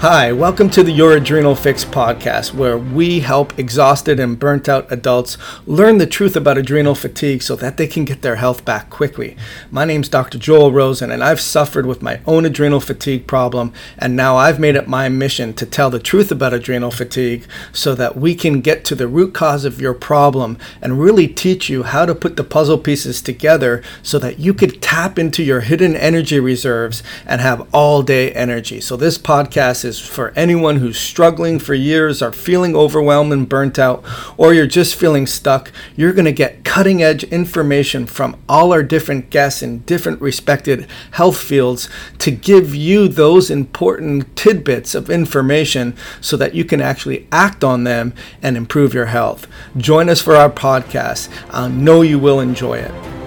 Hi, welcome to the Your Adrenal Fix podcast, where we help exhausted and burnt out adults learn the truth about adrenal fatigue so that they can get their health back quickly. My name's Dr. Joel Rosen, and I've suffered with my own adrenal fatigue problem, and now I've made it my mission to tell the truth about adrenal fatigue so that we can get to the root cause of your problem and really teach you how to put the puzzle pieces together so that you could tap into your hidden energy reserves and have all day energy. So, this podcast is for anyone who's struggling for years or feeling overwhelmed and burnt out, or you're just feeling stuck. You're going to get cutting edge information from all our different guests in different respected health fields to give you those important tidbits of information so that you can actually act on them and improve your health. Join us for our podcast. I know you will enjoy it.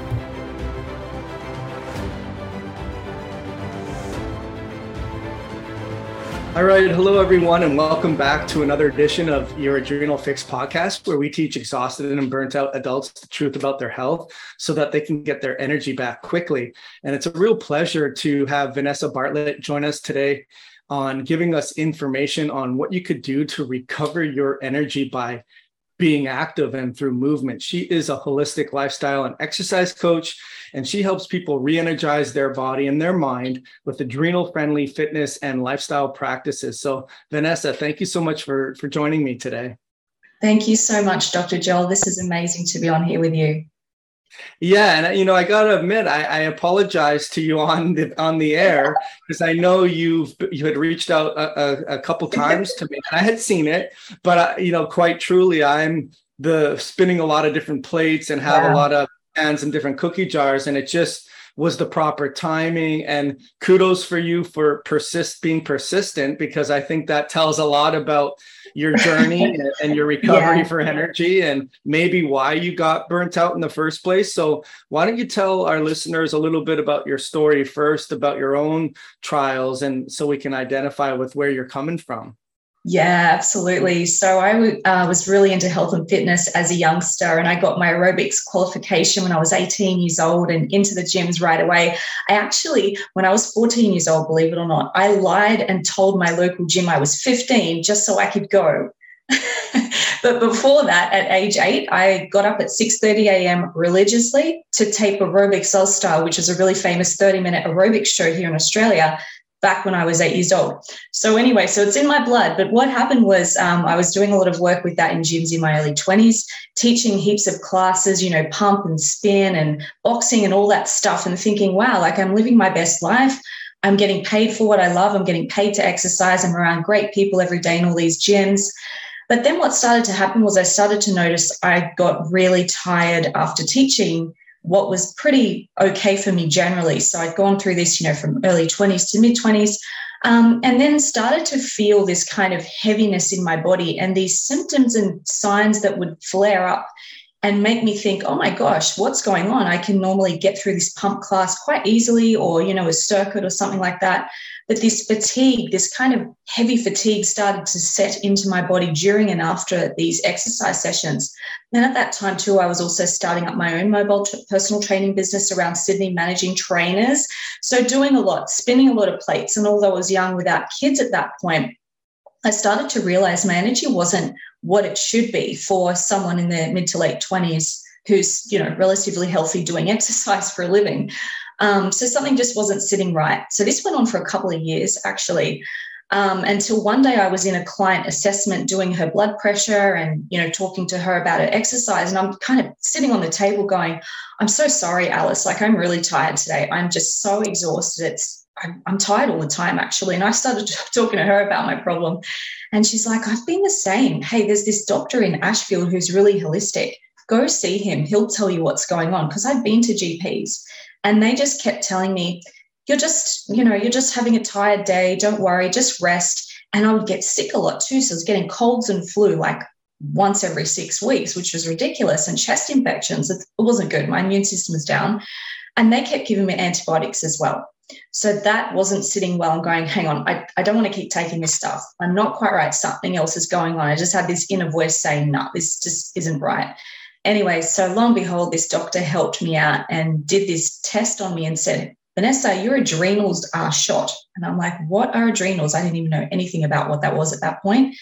All right. Hello, everyone, and welcome back to another edition of your Adrenal Fix podcast, where we teach exhausted and burnt out adults the truth about their health so that they can get their energy back quickly. And it's a real pleasure to have Vanessa Bartlett join us today on giving us information on what you could do to recover your energy by being active and through movement. She is a holistic lifestyle and exercise coach, and she helps people re energize their body and their mind with adrenal friendly fitness and lifestyle practices. So, Vanessa, thank you so much for, for joining me today. Thank you so much, Dr. Joel. This is amazing to be on here with you. Yeah, and you know, I gotta admit, I, I apologize to you on the on the air because I know you've you had reached out a, a, a couple times to me, and I had seen it, but I, you know, quite truly, I'm the spinning a lot of different plates and have wow. a lot of pans and different cookie jars, and it just was the proper timing. And kudos for you for persist being persistent because I think that tells a lot about your journey and your recovery yeah. for energy and maybe why you got burnt out in the first place. So, why don't you tell our listeners a little bit about your story first, about your own trials, and so we can identify with where you're coming from? Yeah, absolutely. So I uh, was really into health and fitness as a youngster, and I got my aerobics qualification when I was 18 years old and into the gyms right away. I actually, when I was 14 years old, believe it or not, I lied and told my local gym I was 15 just so I could go. but before that, at age eight, I got up at 6:30 a.m. religiously to tape Aerobics Oz Style, which is a really famous 30-minute aerobics show here in Australia back when I was eight years old. So anyway, so it's in my blood. But what happened was um, I was doing a lot of work with that in gyms in my early 20s, teaching heaps of classes, you know, pump and spin and boxing and all that stuff, and thinking, wow, like I'm living my best life. I'm getting paid for what I love. I'm getting paid to exercise. I'm around great people every day in all these gyms. But then what started to happen was I started to notice I got really tired after teaching what was pretty okay for me generally. So I'd gone through this, you know, from early 20s to mid 20s, um, and then started to feel this kind of heaviness in my body and these symptoms and signs that would flare up and make me think, oh my gosh, what's going on? I can normally get through this pump class quite easily, or, you know, a circuit or something like that. But this fatigue, this kind of heavy fatigue started to set into my body during and after these exercise sessions. And at that time, too, I was also starting up my own mobile t- personal training business around Sydney, managing trainers. So, doing a lot, spinning a lot of plates. And although I was young without kids at that point, I started to realize my energy wasn't what it should be for someone in their mid to late 20s who's you know relatively healthy doing exercise for a living um, so something just wasn't sitting right. So this went on for a couple of years actually. Um, until one day I was in a client assessment doing her blood pressure and you know talking to her about her exercise and I'm kind of sitting on the table going I'm so sorry Alice. Like I'm really tired today. I'm just so exhausted. It's I'm, I'm tired all the time actually. And I started talking to her about my problem. And she's like I've been the same. Hey there's this doctor in Ashfield who's really holistic. Go see him. He'll tell you what's going on. Because I've been to GPs and they just kept telling me, you're just, you know, you're just having a tired day. Don't worry, just rest. And I would get sick a lot too. So I was getting colds and flu like once every six weeks, which was ridiculous, and chest infections. It wasn't good. My immune system was down. And they kept giving me antibiotics as well. So that wasn't sitting well and going, hang on, I, I don't want to keep taking this stuff. I'm not quite right. Something else is going on. I just had this inner voice saying, no, this just isn't right. Anyway, so long and behold, this doctor helped me out and did this test on me and said, Vanessa, your adrenals are shot. And I'm like, what are adrenals? I didn't even know anything about what that was at that point.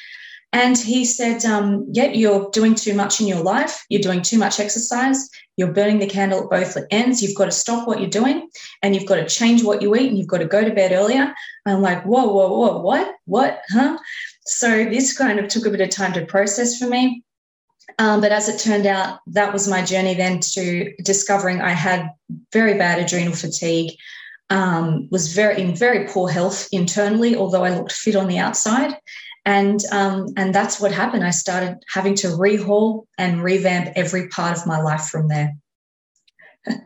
And he said, um, Yeah, you're doing too much in your life. You're doing too much exercise. You're burning the candle at both ends. You've got to stop what you're doing and you've got to change what you eat and you've got to go to bed earlier. I'm like, Whoa, whoa, whoa, what? What? Huh? So this kind of took a bit of time to process for me. Um, but as it turned out, that was my journey then to discovering I had very bad adrenal fatigue, um, was very in very poor health internally, although I looked fit on the outside and um, and that's what happened. I started having to rehaul and revamp every part of my life from there.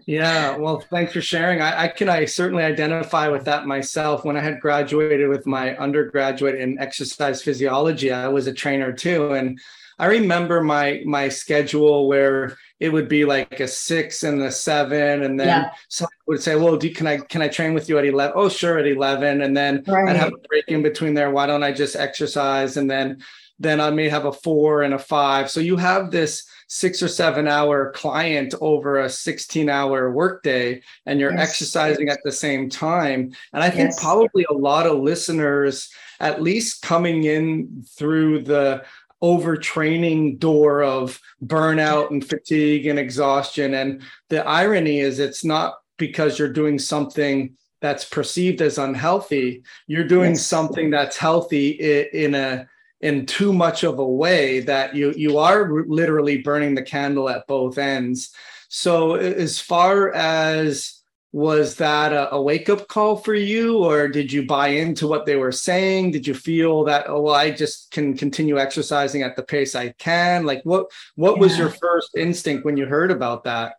yeah, well, thanks for sharing. I, I, can I certainly identify with that myself. When I had graduated with my undergraduate in exercise physiology, I was a trainer too, and I remember my my schedule where it would be like a six and a seven, and then yeah. someone would say, "Well, do, can I can I train with you at 11? Oh, sure, at eleven, and then right. I'd have a break in between there. Why don't I just exercise? And then then I may have a four and a five. So you have this six or seven hour client over a 16 hour workday and you're yes. exercising at the same time. And I think yes. probably a lot of listeners, at least coming in through the overtraining door of burnout and fatigue and exhaustion. And the irony is, it's not because you're doing something that's perceived as unhealthy. You're doing yes. something that's healthy in a in too much of a way that you you are literally burning the candle at both ends. So as far as was that a, a wake up call for you or did you buy into what they were saying did you feel that oh well, i just can continue exercising at the pace i can like what what yeah. was your first instinct when you heard about that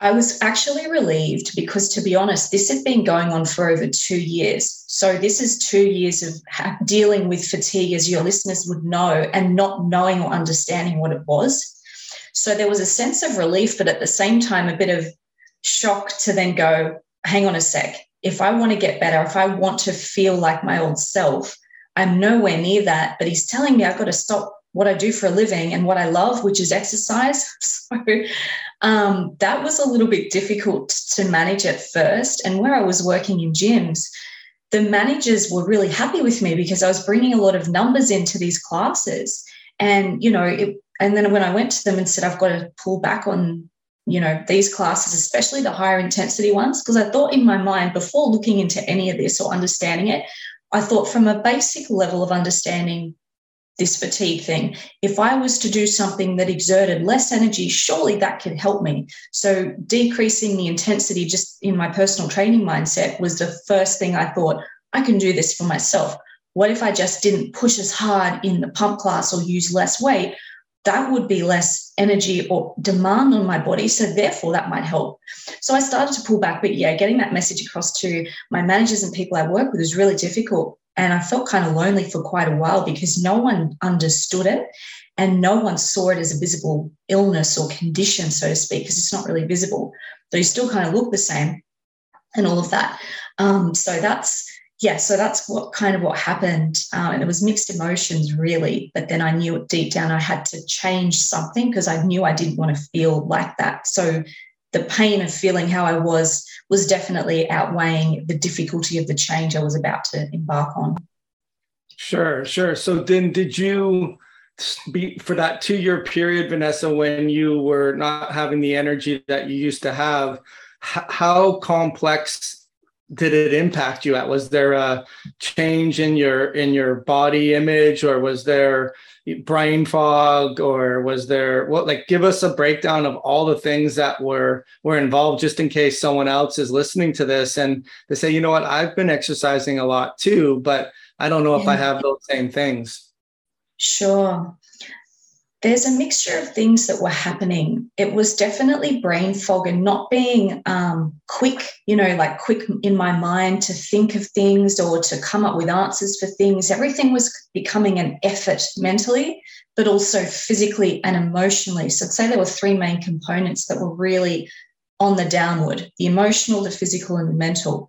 I was actually relieved because, to be honest, this had been going on for over two years. So, this is two years of dealing with fatigue, as your listeners would know, and not knowing or understanding what it was. So, there was a sense of relief, but at the same time, a bit of shock to then go, hang on a sec. If I want to get better, if I want to feel like my old self, I'm nowhere near that. But he's telling me I've got to stop what I do for a living and what I love, which is exercise. So um, that was a little bit difficult to manage at first. And where I was working in gyms, the managers were really happy with me because I was bringing a lot of numbers into these classes. And, you know, it, and then when I went to them and said, I've got to pull back on you know these classes especially the higher intensity ones because i thought in my mind before looking into any of this or understanding it i thought from a basic level of understanding this fatigue thing if i was to do something that exerted less energy surely that could help me. So decreasing the intensity just in my personal training mindset was the first thing i thought i can do this for myself. What if i just didn't push as hard in the pump class or use less weight that would be less energy or demand on my body. So therefore that might help. So I started to pull back, but yeah, getting that message across to my managers and people I work with was really difficult. And I felt kind of lonely for quite a while because no one understood it and no one saw it as a visible illness or condition, so to speak, because it's not really visible. Though you still kind of look the same and all of that. Um, so that's yeah, so that's what kind of what happened. Uh, and it was mixed emotions, really. But then I knew deep down I had to change something because I knew I didn't want to feel like that. So the pain of feeling how I was was definitely outweighing the difficulty of the change I was about to embark on. Sure, sure. So then did you be for that two year period, Vanessa, when you were not having the energy that you used to have? How complex did it impact you at? Was there a change in your in your body image or was there brain fog or was there what like give us a breakdown of all the things that were were involved just in case someone else is listening to this and they say you know what? I've been exercising a lot too but i don't know if i have those same things. Sure there's a mixture of things that were happening. It was definitely brain fog and not being um, quick, you know, like quick in my mind to think of things or to come up with answers for things. Everything was becoming an effort mentally, but also physically and emotionally. So I'd say there were three main components that were really on the downward the emotional, the physical, and the mental.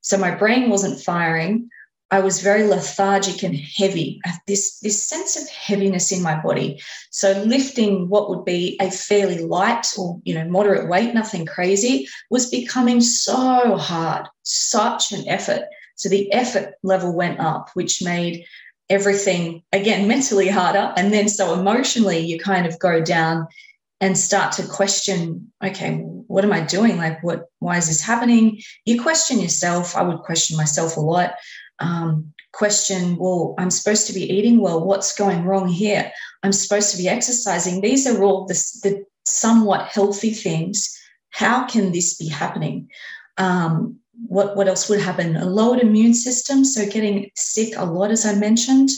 So my brain wasn't firing. I was very lethargic and heavy. This this sense of heaviness in my body. So lifting what would be a fairly light or you know moderate weight, nothing crazy, was becoming so hard, such an effort. So the effort level went up, which made everything again mentally harder, and then so emotionally you kind of go down and start to question okay what am i doing like what why is this happening you question yourself i would question myself a lot um, question well i'm supposed to be eating well. What's going wrong here? I'm supposed to be exercising. These are all the, the somewhat healthy things. How can this be happening? Um, what what else would happen? A lowered immune system so getting sick a lot as i mentioned.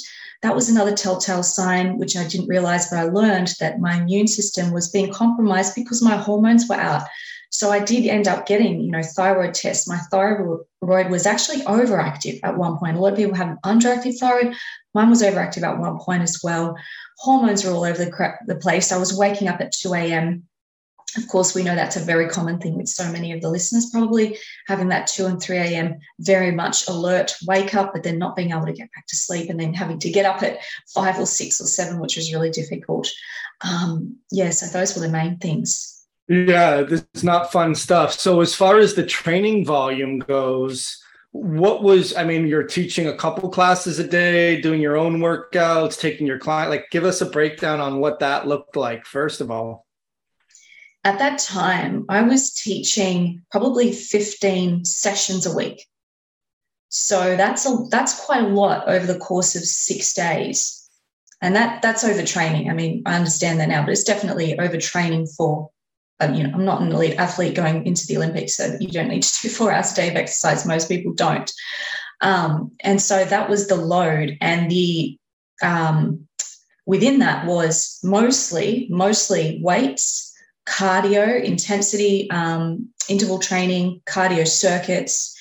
That was another telltale sign, which I didn't realize, but I learned that my immune system was being compromised because my hormones were out. So I did end up getting, you know, thyroid tests. My thyroid was actually overactive at one point. A lot of people have underactive thyroid. Mine was overactive at one point as well. Hormones were all over the, the place. I was waking up at 2 a.m. Of course, we know that's a very common thing with so many of the listeners, probably having that 2 and 3 a.m. very much alert, wake up, but then not being able to get back to sleep and then having to get up at five or six or seven, which was really difficult. Um, yeah, so those were the main things. Yeah, this is not fun stuff. So, as far as the training volume goes, what was i mean you're teaching a couple classes a day doing your own workouts taking your client like give us a breakdown on what that looked like first of all at that time, I was teaching probably 15 sessions a week. So that's a that's quite a lot over the course of six days. And that that's overtraining. I mean, I understand that now, but it's definitely overtraining for um, you know, I'm not an elite athlete going into the Olympics, so you don't need to do four hours a day of exercise. Most people don't. Um, and so that was the load. And the um, within that was mostly, mostly weights cardio, intensity, um, interval training, cardio circuits,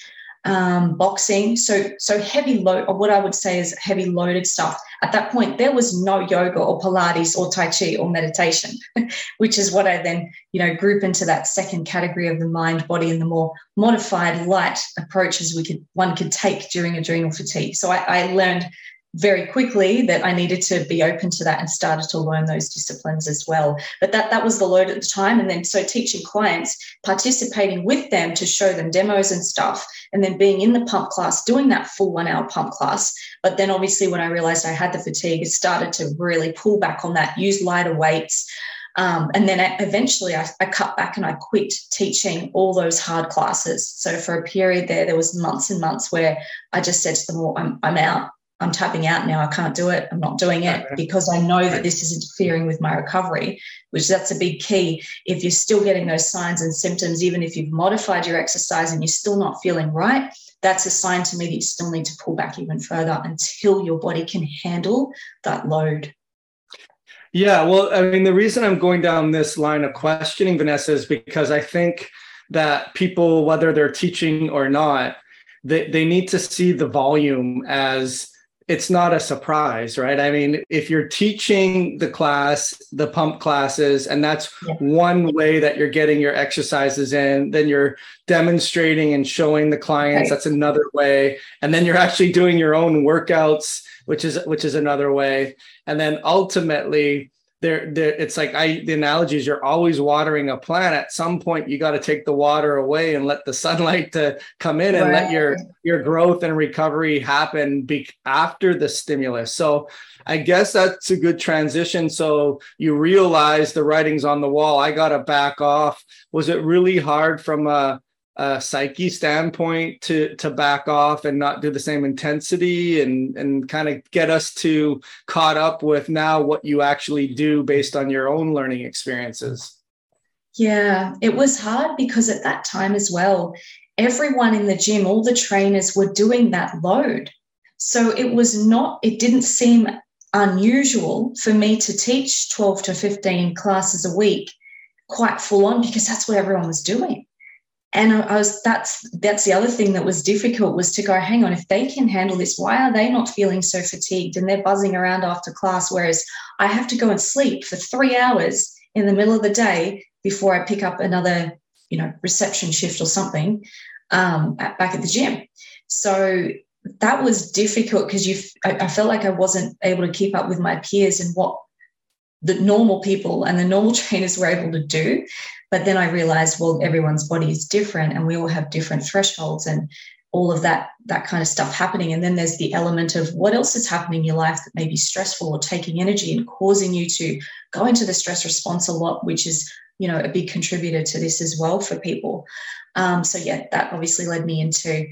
um, boxing. So, so heavy load, or what I would say is heavy loaded stuff. At that point, there was no yoga or Pilates or Tai Chi or meditation, which is what I then, you know, group into that second category of the mind, body, and the more modified, light approaches we could one could take during adrenal fatigue. So I, I learned very quickly that I needed to be open to that and started to learn those disciplines as well. But that that was the load at the time. And then so teaching clients, participating with them to show them demos and stuff, and then being in the pump class, doing that full one hour pump class. But then obviously when I realized I had the fatigue, it started to really pull back on that, use lighter weights. Um, and then eventually I, I, cut back and I quit teaching all those hard classes. So for a period there, there was months and months where I just said to them, all, I'm, I'm out. I'm tapping out now. I can't do it. I'm not doing it because I know that this is interfering with my recovery, which that's a big key. If you're still getting those signs and symptoms, even if you've modified your exercise and you're still not feeling right, that's a sign to me that you still need to pull back even further until your body can handle that load. Yeah, well, I mean, the reason I'm going down this line of questioning, Vanessa, is because I think that people, whether they're teaching or not, they, they need to see the volume as it's not a surprise, right? I mean, if you're teaching the class, the pump classes, and that's yeah. one way that you're getting your exercises in, then you're demonstrating and showing the clients, right. that's another way. And then you're actually doing your own workouts, which is which is another way. And then ultimately, there, there it's like I the analogy is you're always watering a plant. At some point, you got to take the water away and let the sunlight to come in and right. let your your growth and recovery happen be, after the stimulus. So I guess that's a good transition. So you realize the writing's on the wall. I got to back off. Was it really hard from a a psyche standpoint to to back off and not do the same intensity and and kind of get us to caught up with now what you actually do based on your own learning experiences. Yeah it was hard because at that time as well everyone in the gym all the trainers were doing that load. So it was not it didn't seem unusual for me to teach 12 to 15 classes a week quite full on because that's what everyone was doing and I was that's that's the other thing that was difficult was to go, hang on, if they can handle this, why are they not feeling so fatigued and they're buzzing around after class? Whereas I have to go and sleep for three hours in the middle of the day before I pick up another, you know, reception shift or something um, at, back at the gym. So that was difficult because you I, I felt like I wasn't able to keep up with my peers and what the normal people and the normal trainers were able to do. But then I realized, well, everyone's body is different and we all have different thresholds and all of that that kind of stuff happening. And then there's the element of what else is happening in your life that may be stressful or taking energy and causing you to go into the stress response a lot which is you know a big contributor to this as well for people. Um, so yeah that obviously led me into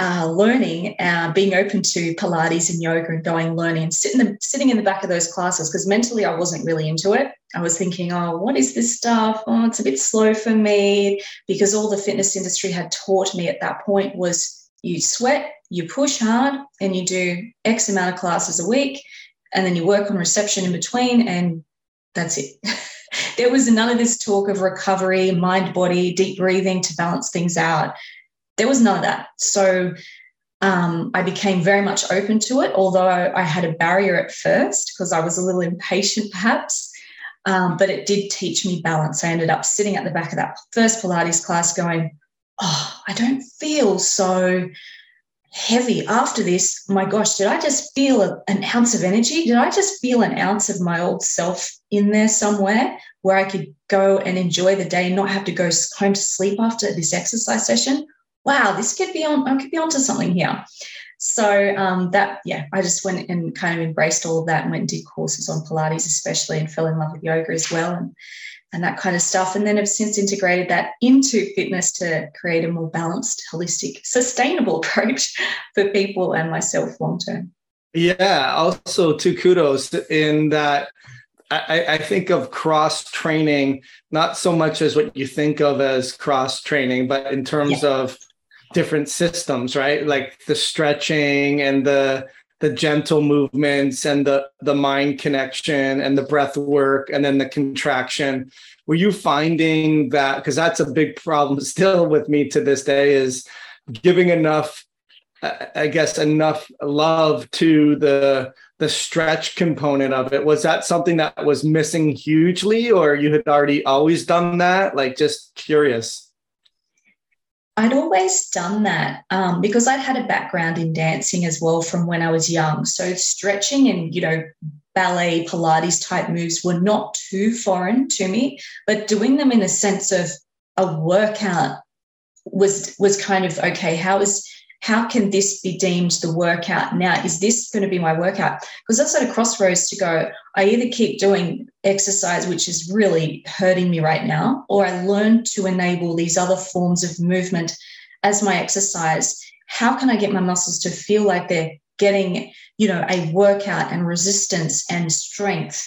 uh, learning, uh, being open to Pilates and yoga and going learning and sitting, sitting in the back of those classes because mentally I wasn't really into it. I was thinking, oh, what is this stuff? Oh, it's a bit slow for me because all the fitness industry had taught me at that point was you sweat, you push hard, and you do X amount of classes a week, and then you work on reception in between, and that's it. there was none of this talk of recovery, mind body, deep breathing to balance things out there was none of that. So um, I became very much open to it, although I, had a barrier at first because I was a little impatient, perhaps. Um, but it did teach me balance. I ended up sitting at the back of that first Pilates class going, Oh, I don't feel so heavy after this. My gosh, did I just feel an ounce of energy? Did I just feel an ounce of my old self in there somewhere where I could go and enjoy the day and not have to go home to sleep after this exercise session? Wow, this could be on, I could be onto something here. So um, that, yeah, I just went and kind of embraced all of that and went and did courses on Pilates, especially, and fell in love with yoga as well, and and that kind of stuff. And then have since integrated that into fitness to create a more balanced, holistic, sustainable approach for people and myself long term. Yeah. Also, two kudos in that I, I, think of cross training not so much as what you think of as cross training, but in terms yeah. of different systems, right? Like the stretching and the the gentle movements and the the mind connection and the breath work and then the contraction. Were you finding that because that's a big problem still with me to this day is giving enough I guess enough love to the the stretch component of it was that something that was missing hugely or you had already always done that like just curious I'd always done that um, because I'd had a background in dancing as well from when I was young. So stretching and, you know, ballet, Pilates type moves were not too foreign to me, but doing them in the sense of a workout was was kind of okay. How is how can this be deemed the workout now? Is this going to be my workout? Because that's at a crossroads to go. I either keep doing exercise, which is really hurting me right now, or I learn to enable these other forms of movement as my exercise. How can I get my muscles to feel like they're getting, you know, a workout and resistance and strength?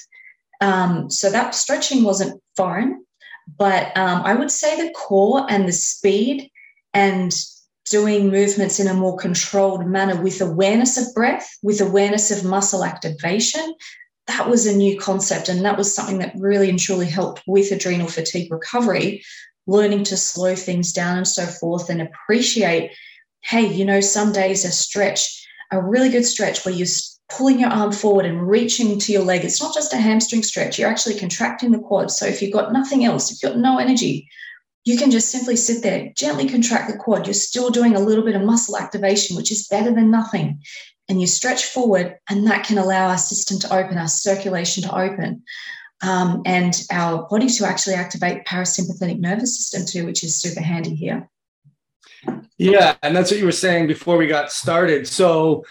Um, so that stretching wasn't foreign, but um, I would say the core and the speed and doing movements in a more controlled manner with awareness of breath, with awareness of muscle activation, that was a new concept. And that was something that really and truly helped with adrenal fatigue recovery, learning to slow things down and so forth and appreciate hey, you know, some days a stretch, a really good stretch where you're pulling your arm forward and reaching to your leg. It's not just a hamstring stretch, you're actually contracting the quad. So if you've got nothing else, if you've got no energy, you can just simply sit there, gently contract the quad. You're still doing a little bit of muscle activation, which is better than nothing. And you stretch forward, and that can allow our system to open, our circulation to open, um, and our body to actually activate parasympathetic nervous system too, which is super handy here. Yeah, and that's what you were saying before we got started. So,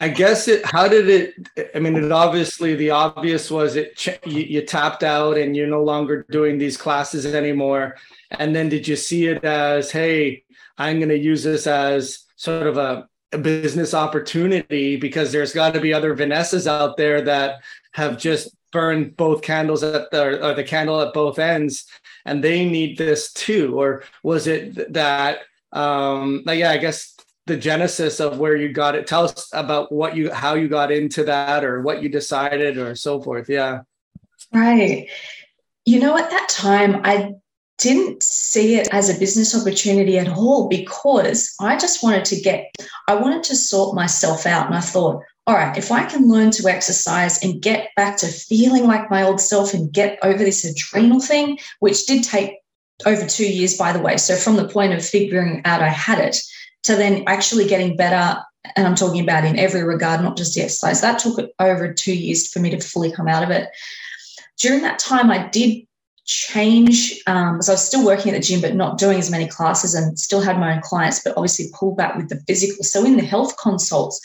I guess it. How did it? I mean, it obviously the obvious was it. You, you tapped out, and you're no longer doing these classes anymore and then did you see it as, hey, I'm going to use this as sort of a, a business opportunity because there's got to be other Vanessas out there that have just burned both candles at the or the candle at both ends and they need this too. Or was it that um like yeah i guess the genesis of where you got it tell us about what you how you got into that or what you decided or so forth yeah. Right. You know at that time i didn't see it as a business opportunity at all because I just wanted to get, I wanted to sort myself out. And I thought, all right, if I can learn to exercise and get back to feeling like my old self and get over this adrenal thing, which did take over two years, by the way. So from the point of figuring out I had it to then actually getting better and I'm talking about in every regard, not just the exercise. That took over two years for me to fully come out of it. During that time, I did change um, so I was still working at the gym, but not doing as many classes and still had my own clients, but obviously pulled back with the physical. So in the health consults,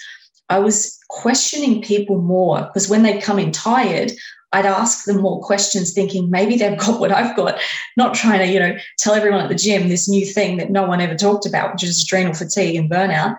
I was questioning people more because when they come in tired, I'd ask them more questions, thinking maybe they've got what I've got, not trying to, you know, tell everyone at the gym this new thing that no one ever talked about, which is adrenal fatigue and burnout.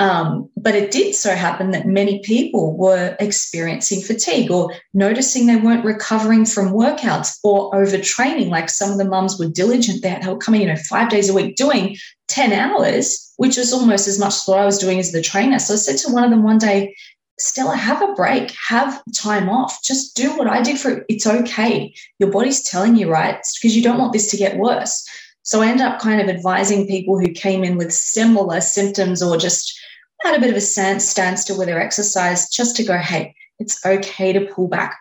Um, but it did so happen that many people were experiencing fatigue or noticing they weren't recovering from workouts or overtraining. Like some of the mums were diligent, they had coming, you know, five days a week doing 10 hours, which is almost as much as what I was doing as the trainer. So I said to one of them one day, Stella, have a break, have time off. Just do what I did for it's okay. Your body's telling you, right? because you don't want this to get worse. So I end up kind of advising people who came in with similar symptoms or just had a bit of a stand, standstill with their exercise just to go, hey, it's okay to pull back.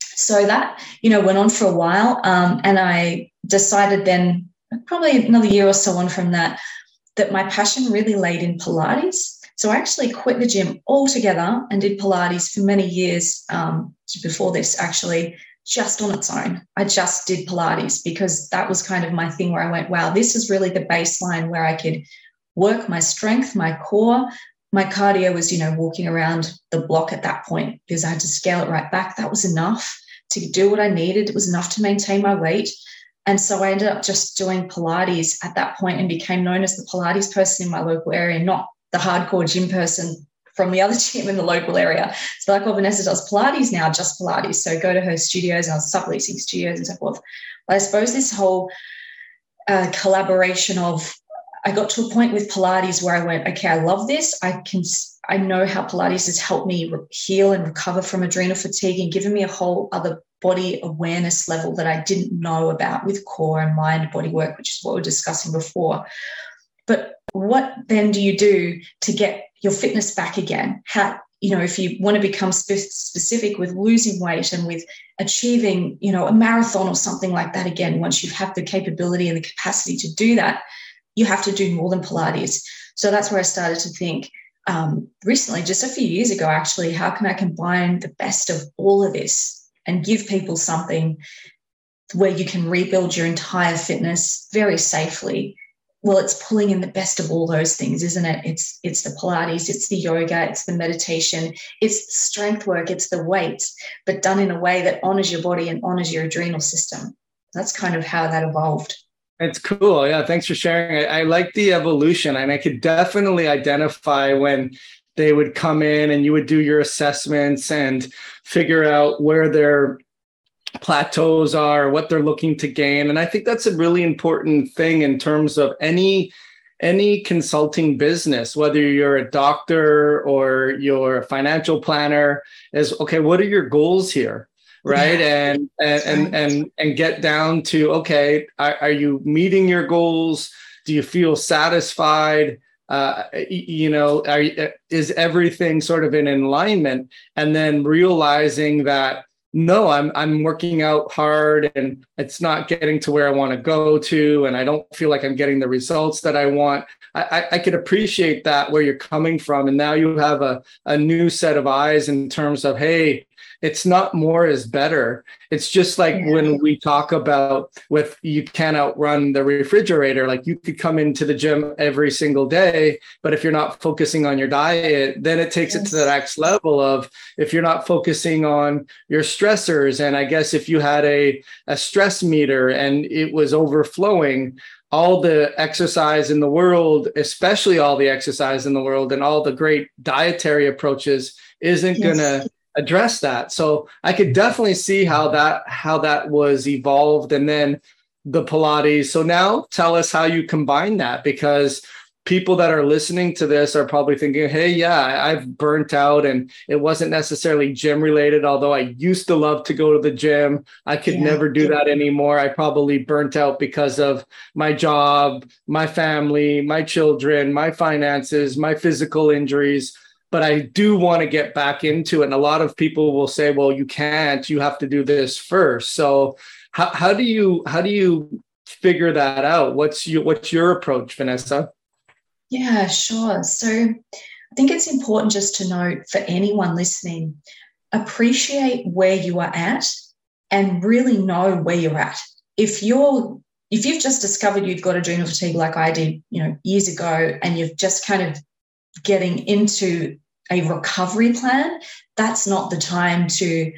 So that, you know, went on for a while. Um, and I decided then, probably another year or so on from that, that my passion really laid in Pilates so I actually quit the gym altogether and did Pilates for many years um, before this, actually, just on its own. I just did Pilates because that was kind of my thing where I went, wow, this is really the baseline where I could work my strength, my core. My cardio was, you know, walking around the block at that point because I had to scale it right back. That was enough to do what I needed. It was enough to maintain my weight. And so I ended up just doing Pilates at that point and became known as the Pilates person in my local area, not the hardcore gym person from the other gym in the local area. So like, well, Vanessa does Pilates now, just Pilates. So go to her studios and I was subleasing studios and so forth. But I suppose this whole uh, collaboration of I got to a point with Pilates where I went, okay, I love this. I can, I know how Pilates has helped me heal and recover from adrenal fatigue and given me a whole other body awareness level that I didn't know about with core and mind body work, which is what we are discussing before. But what then do you do to get your fitness back again? How, you know, if you want to become spe- specific with losing weight and with achieving, you know, a marathon or something like that again, once you have the capability and the capacity to do that, you have to do more than Pilates. So that's where I started to think um, recently, just a few years ago, actually, how can I combine the best of all of this and give people something where you can rebuild your entire fitness very safely? Well it's pulling in the best of all those things isn't it? It's it's the pilates it's the yoga it's the meditation it's strength work it's the weights but done in a way that honors your body and honors your adrenal system. That's kind of how that evolved it's cool yeah thanks for sharing I, I like the evolution and i could definitely identify when they would come in and you would do your assessments and figure out where their plateaus are, what they're looking to gain. And I think that's a really important thing in terms of any any consulting business, whether you're a doctor or you're a financial planner, is okay, what are your goals here? Right. And and, and and and get down to okay, are, are you meeting your goals? Do you feel satisfied? uh, you know, are, is everything sort of in alignment? And then realizing that no i'm i'm working out hard and it's not getting to where i want to go to and i don't feel like i'm getting the results that i want i i, I could appreciate that where you're coming from and now you have a, a new set of eyes in terms of hey it's not more is better it's just like yeah. when we talk about with you can't outrun the refrigerator like you could come into the gym every single day but if you're not focusing on your diet then it takes yes. it to the next level of if you're not focusing on your stressors and i guess if you had a a stress meter and it was overflowing all the exercise in the world, especially all the exercise in the world and all the great dietary approaches isn't yes. going to address that. So I could definitely see how that how that was evolved and then the Pilates. So now tell us how you combine that because people that are listening to this are probably thinking, hey, yeah, I've burnt out and it wasn't necessarily gym related, although I used to love to go to the gym. I could yeah. never do that anymore. I probably burnt out because of my job, my family, my children, my finances, my physical injuries but I do want to get back into it. And a lot of people will say, well, you can't, you have to do this first. So how, how do you how do you figure that out? What's your what's your approach, Vanessa? Yeah, sure. So I think it's important just to note for anyone listening appreciate where you are at and really know where you're at. If you're if you've just discovered you've got adrenal fatigue like I did, you know, years ago and you've just kind of getting into a recovery plan, that's not the time to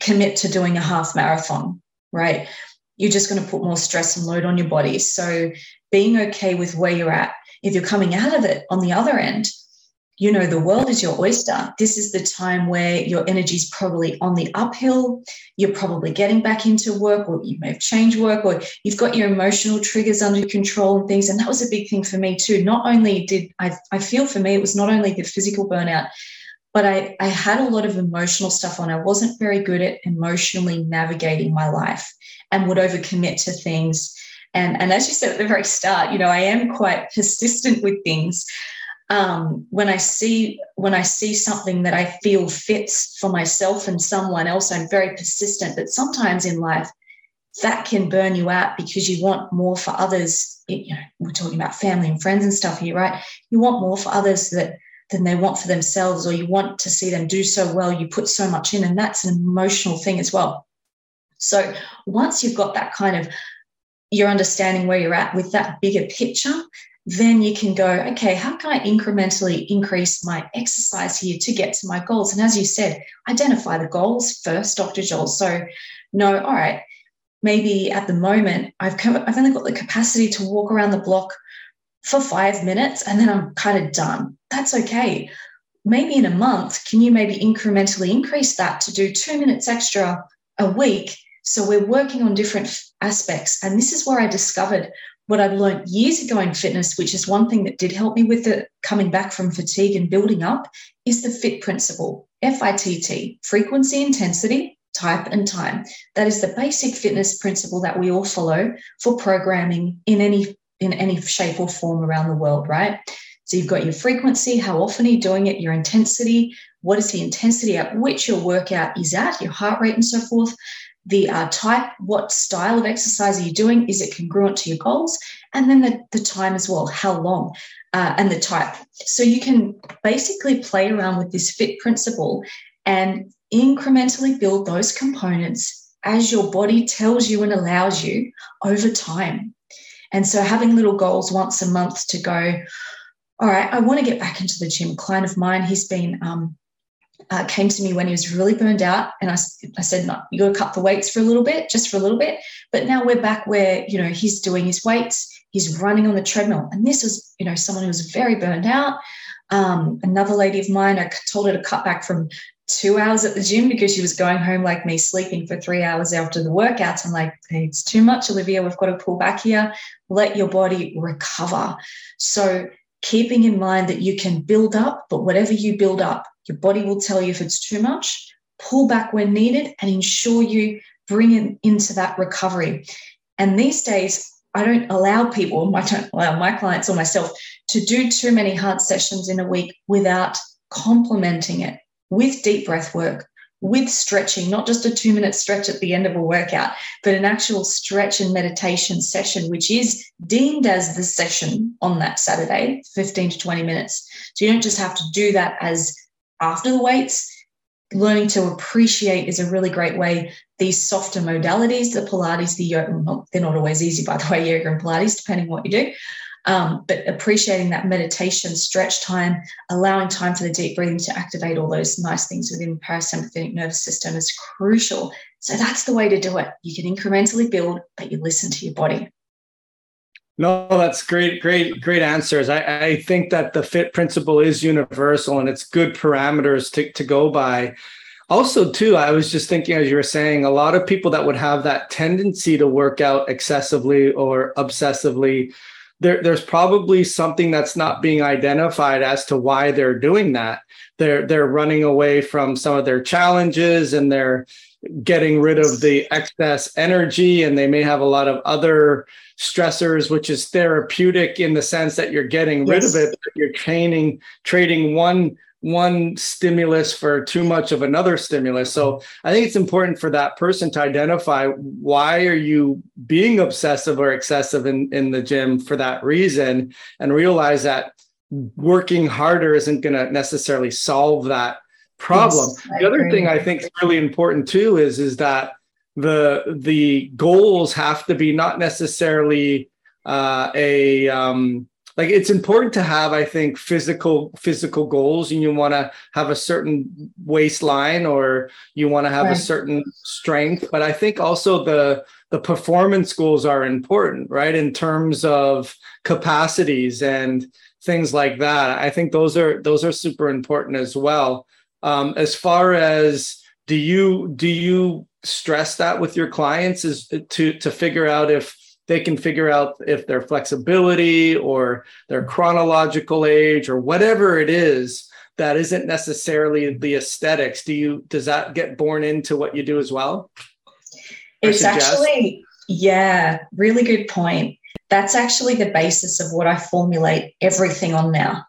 commit to doing a half marathon, right? You're just going to put more stress and load on your body. So being okay with where you're at. If you're coming out of it on the other end, you know, the world is your oyster. This is the time where your energy is probably on the uphill. You're probably getting back into work, or you may have changed work, or you've got your emotional triggers under control and things. And that was a big thing for me too. Not only did I, I feel for me, it was not only the physical burnout, but I, I had a lot of emotional stuff on. I wasn't very good at emotionally navigating my life and would overcommit to things. And, and as you said at the very start, you know, I am quite persistent with things um, when I see when I see something that I feel fits for myself and someone else, I'm very persistent. But sometimes in life, that can burn you out because you want more for others. You know, we're talking about family and friends and stuff here, right? You want more for others that than they want for themselves, or you want to see them do so well. You put so much in, and that's an emotional thing as well. So once you've got that kind of you're understanding where you're at with that bigger picture, then you can go, okay, how can I incrementally increase my exercise here to get to my goals? And as you said, identify the goals first, Dr. Joel. So, no, all right, maybe at the moment I've come, I've only got the capacity to walk around the block for five minutes and then I'm kind of done. That's okay. Maybe in a month, can you maybe incrementally increase that to do two minutes extra a week? So we're working on different aspects. And this is where I discovered what I'd learned years ago in fitness, which is one thing that did help me with the coming back from fatigue and building up, is the FIT principle F I T T, frequency, intensity, type, and time. That is the basic fitness principle that we all follow for programming in any in any shape or form around the world, right? So you've got your frequency, how often are you doing it, your intensity, what is the intensity at which your workout is at, your heart rate, and so forth the uh, type, what style of exercise are you doing? Is it congruent to your goals? And then the, the time as well, how long, uh, and the type. So you can basically play around with this fit principle and incrementally build those components as your body tells you and allows you over time. And so having little goals once a month to go, all right, I want to get back into the gym. A client of mine, he's been um, uh, came to me when he was really burned out. And I, I said no you got to cut the weights for a little bit just for a little bit. But now we're back where you know he's doing his weights he's running on the treadmill. And this was you know someone who was very burned out. Um, another lady of mine i told her to cut back from two hours at the gym because she was going home like me sleeping for three hours after the workouts. I'm like hey, it's too much olivia. We've got to pull back here. Let your body recover. So keeping in mind that you can build up but whatever you build up your body will tell you if it's too much, pull back when needed, and ensure you bring it into that recovery. And these days, I don't allow people, I don't allow my clients or myself to do too many hard sessions in a week without complementing it with deep breath work, with stretching, not just a two minute stretch at the end of a workout, but an actual stretch and meditation session, which is deemed as the session on that Saturday, 15 to 20 minutes. So you don't just have to do that as after the weights. Learning to appreciate is a really great way. These softer modalities, the Pilates, the yoga, they're not always easy, by the way, yoga and Pilates, depending on what you do. Um, but appreciating that meditation, stretch time, allowing time for the deep breathing to activate all those nice things within the parasympathetic nervous system is crucial. So that's the way to do it. You can incrementally build, but you listen to your body. No, that's great, great, great answers. I, I think that the fit principle is universal and it's good parameters to, to go by. Also, too, I was just thinking as you were saying, a lot of people that would have that tendency to work out excessively or obsessively, there, there's probably something that's not being identified as to why they're doing that. They're they're running away from some of their challenges and they're getting rid of the excess energy and they may have a lot of other stressors which is therapeutic in the sense that you're getting rid yes. of it you're training trading one one stimulus for too much of another stimulus so i think it's important for that person to identify why are you being obsessive or excessive in, in the gym for that reason and realize that working harder isn't going to necessarily solve that problem. Yes, the other thing I think is really important too is is that the the goals have to be not necessarily uh, a um, like it's important to have i think physical physical goals and you want to have a certain waistline or you want to have right. a certain strength but i think also the the performance goals are important right in terms of capacities and things like that i think those are those are super important as well um, as far as do you do you stress that with your clients is to to figure out if they can figure out if their flexibility or their chronological age or whatever it is that isn't necessarily the aesthetics do you does that get born into what you do as well? It's actually yeah really good point. That's actually the basis of what i formulate everything on now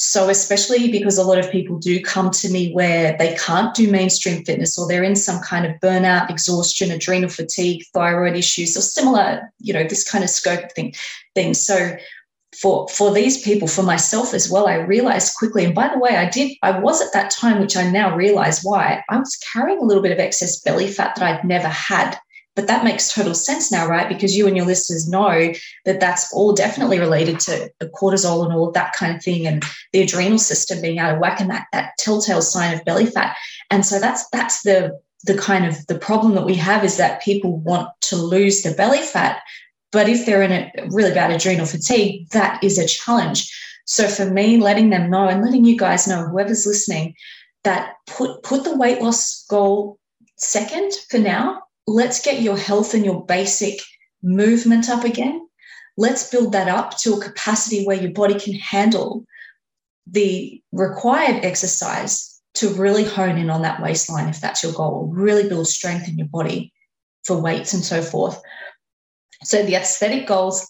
so, especially because a lot of people do come to me where they can't do mainstream fitness or they're in some kind of burnout, exhaustion, adrenal fatigue, thyroid issues, or similar, you know, this kind of scope thing. thing. So, for for these people, for myself as well, I realized quickly. And by the way, I did, I was at that time, which I now realize why I was carrying a little bit of excess belly fat that I'd never had but that makes total sense now, right? Because you and your listeners know that that's all definitely related to the cortisol and all of that kind of thing, and the adrenal system being out of whack, and that that telltale sign of belly fat. And so that's that's the the kind of the problem that we have is that people want to lose the belly fat, but if they're in a really bad adrenal fatigue, that is a challenge. So for me, letting them know and letting you guys know, whoever's listening, that put put the weight loss goal second for now let's get your health and your basic movement up again. Let's build that up to a capacity where your body can handle the required exercise to really hone in on that waistline if that's your goal, really build strength in your body for weights and so forth. So the aesthetic goals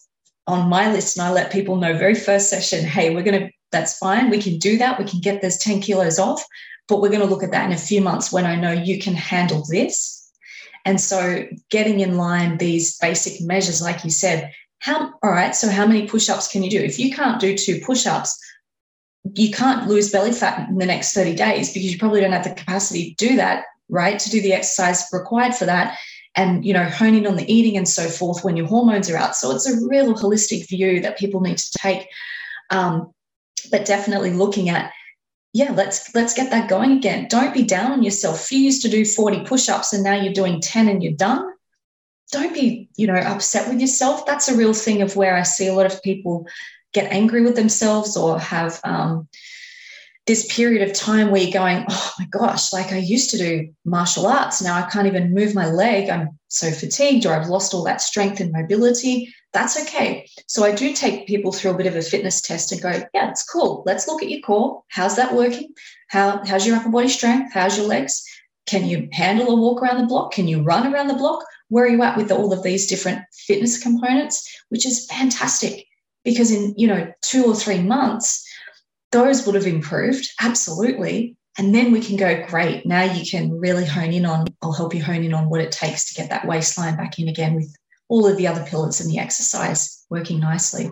on my list, and I let people know very first session, hey, we're to, that's fine. We can do that. We can get those 10 kilos off, but we're to look at that in a few months when I know you can handle this and so getting in line these basic measures, like you said, how all right, so how many push-ups can you do? If you can't do two push-ups, you can't lose belly fat in the next 30 days because you probably don't have the capacity to do that, right? To do the exercise required for that and you know honing on the eating and so forth when your hormones are out so it's a real holistic view that people need to take um, but definitely looking at yeah, let's let's get that going again. Don't be down on yourself. If you used to do 40 push-ups and now you're doing 10 and you're done, don't be, you know, upset with yourself. That's a real thing of where I see a lot of people get angry with themselves or have um, this period of time where you're going, oh my gosh, like I used to do martial arts. Now I can't even move my leg. I'm so fatigued or I've lost all that strength and mobility. That's okay. So I do take people through a bit of a fitness test and go, yeah, it's cool. Let's look at your core. How's that working? How, how's your upper body strength? How's your legs? Can you handle a walk around the block? Can you run around the block? Where are you at with all of these different fitness components? Which is fantastic because in, you know, two or three months, those would have improved absolutely and then we can go great now you can really hone in on i'll help you hone in on what it takes to get that waistline back in again with all of the other pillars in the exercise working nicely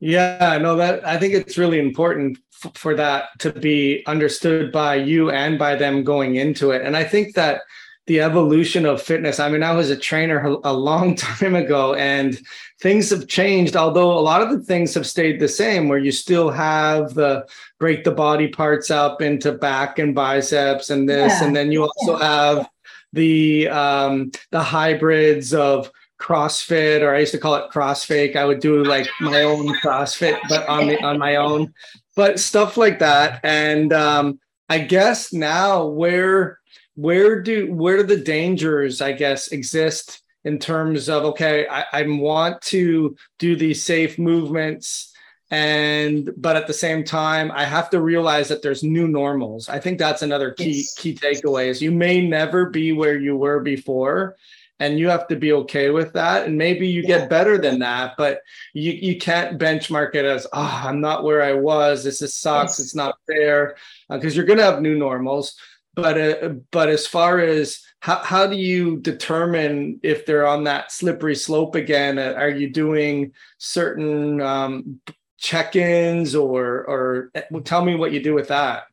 yeah no that i think it's really important f- for that to be understood by you and by them going into it and i think that the evolution of fitness. I mean, I was a trainer a long time ago and things have changed, although a lot of the things have stayed the same, where you still have the break the body parts up into back and biceps and this. Yeah. And then you also yeah. have the um the hybrids of CrossFit, or I used to call it CrossFake. I would do like my own CrossFit, but on the on my own, but stuff like that. And um I guess now where where do where do the dangers i guess exist in terms of okay I, I want to do these safe movements and but at the same time i have to realize that there's new normals i think that's another key yes. key takeaway is you may never be where you were before and you have to be okay with that. And maybe you yeah. get better than that but you you can't benchmark it as oh i'm not where i was. This is sucks. Yes. it's not fair because uh, you're going to have new normals. But uh, but as far as how, how do you determine if they're on that slippery slope again? Uh, are you doing certain um, check-ins or or eh, tell me what you do with that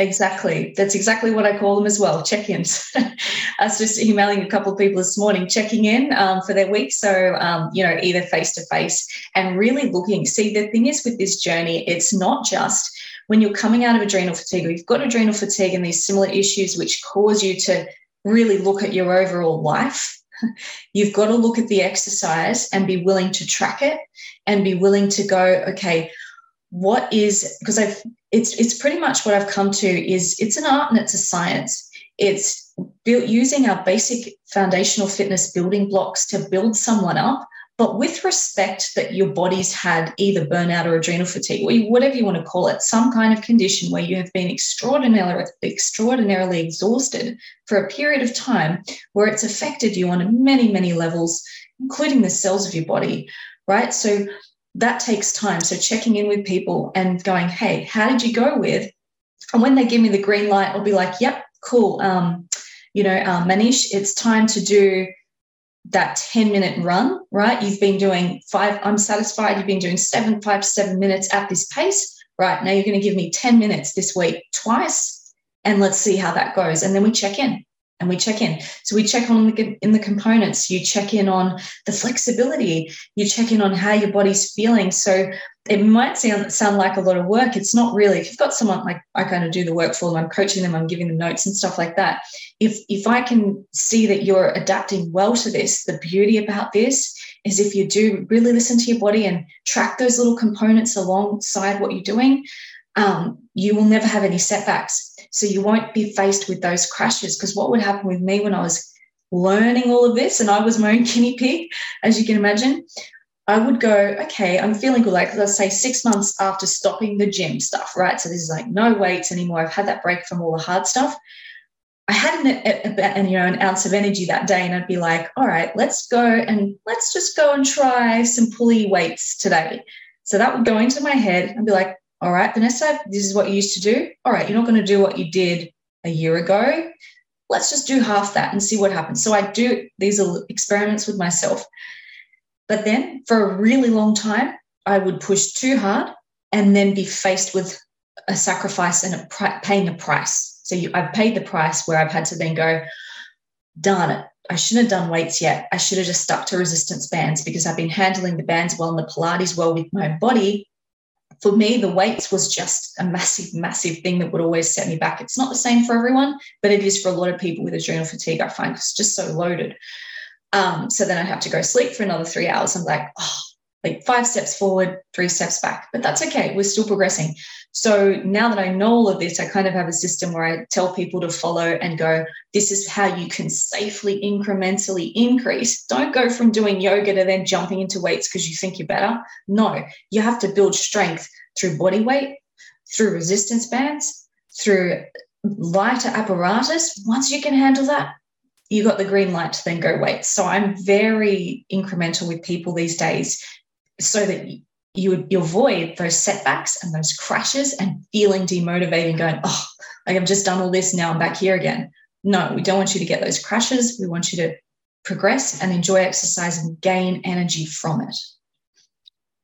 Exactly. That's exactly what I call them as well check ins. I was just emailing a couple of people this morning, checking in um, for their week. So, um, you know, either face to face and really looking. See, the thing is with this journey, it's not just when you're coming out of adrenal fatigue or you've got adrenal fatigue and these similar issues which cause you to really look at your overall life. You've got to look at the exercise and be willing to track it and be willing to go, okay, what is because I've it's it's pretty much what I've come to is it's an art and it's a science. It's built using our basic foundational fitness building blocks to build someone up, but with respect that your body's had either burnout or adrenal fatigue, or whatever you want to call it, some kind of condition where you have been extraordinarily extraordinarily exhausted for a period of time where it's affected you on many many levels, including the cells of your body, right? So that takes time. So checking in with people and going, hey, how did you go with? And when they give me the green light, I'll be like, yep, cool. Um, you know, uh, Manish, it's time to do that 10 minute run, right? You've been doing five, I'm satisfied. You've been doing seven, five to seven minutes at this pace. Right. Now you're going to give me 10 minutes this week twice, and let's see how that goes. And then we check in and we check in. So we check on the, in the components. You check in on the flexibility. You check in on how your body's feeling. So it might sound sound like a lot of work. It's not really. If you've got someone like I kind of do the work for them, I'm coaching them, I'm giving them notes and stuff like that. If if I can see that you're adapting well to this, the beauty about this is if you do really listen to your body and track those little components alongside what you're doing, um, you will never have any setbacks. So you won't be faced with those crashes. Because what would happen with me when I was learning all of this and I was my own guinea pig, as you can imagine, I would go, okay, I'm feeling good. Like let's say six months after stopping the gym stuff, right? So this is like no weights anymore. I've had that break from all the hard stuff. I had an, an, you know an ounce of energy that day, and I'd be like, all right, let's go and let's just go and try some pulley weights today. So that would go into my head and be like, all right, Vanessa, this is what you used to do. All right, you're not going to do what you did a year ago. Let's just do half that and see what happens. So I do these experiments with myself. But then for a really long time, I would push too hard and then be faced with a sacrifice and a paying a price. So you, I've paid the price where I've had to then go, darn it, I shouldn't have done weights yet. I should have just stuck to resistance bands because I've been handling the bands well and the Pilates well with my body for me, the weights was just a massive, massive thing that would always set me back. It's not the same for everyone, but it is for a lot of people with adrenal fatigue, I find, it's just so loaded. Um, so then I'd have to go sleep for another three hours. I'm like, oh, like five steps forward, three steps back. But that's okay. We're still progressing. So now that I know all of this, I kind of have a system where I tell people to follow and go, this is how you can safely, incrementally increase. Don't go from doing yoga to then jumping into weights because you think you're better. No, you have to build strength through body weight, through resistance bands, through lighter apparatus. Once you can handle that, you got the green light to then go weights. So I'm very incremental with people these days so that you, you avoid those setbacks and those crashes and feeling demotivated and going, oh, like I've just done all this, now I'm back here again. No, we don't want you to get those crashes. We want you to progress and enjoy exercise and gain energy from it.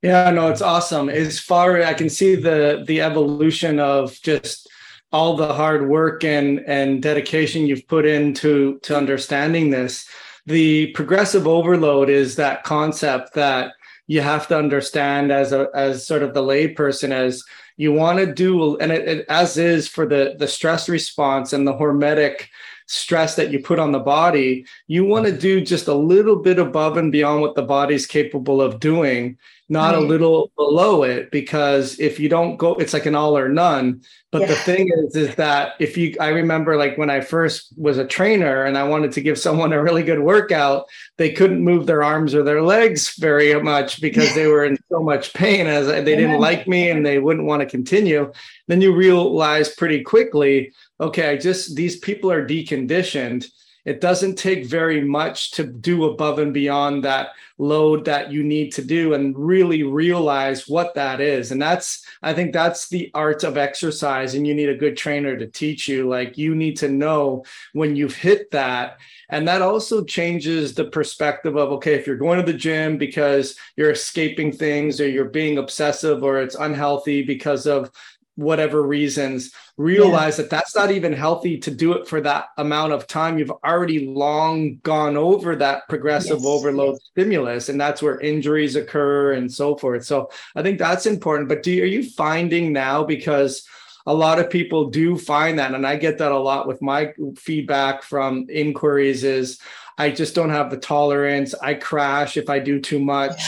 Yeah, no, it's awesome. As far I can see the the evolution of just all the hard work and and dedication you've put into to understanding this. The progressive overload is that concept that you have to understand as a as sort of the layperson as you want to do and it, it, as is for the the stress response and the hormetic stress that you put on the body you want to do just a little bit above and beyond what the body's capable of doing not right. a little below it because if you don't go it's like an all or none. But yeah. the thing is is that if you i remember like when i first was a trainer and i wanted to give someone a really good workout they couldn't move their arms or their legs very much because they were in so much pain as they didn't like me and they wouldn't want to continue. Then you realize pretty quickly okay i just these people are deconditioned it doesn't take very much to do above and beyond that load that you need to do and really realize what that is. And that's, I think that's the art of exercise. And you need a good trainer to teach you. Like you need to know when you've hit that. And that also changes the perspective of, okay, if you're going to the gym because you're escaping things or you're being obsessive or it's unhealthy because of whatever reasons realize yeah. that that's not even healthy to do it for that amount of time you've already long gone over that progressive yes. overload yes. stimulus and that's where injuries occur and so forth so i think that's important but do you, are you finding now because a lot of people do find that and i get that a lot with my feedback from inquiries is i just don't have the tolerance i crash if i do too much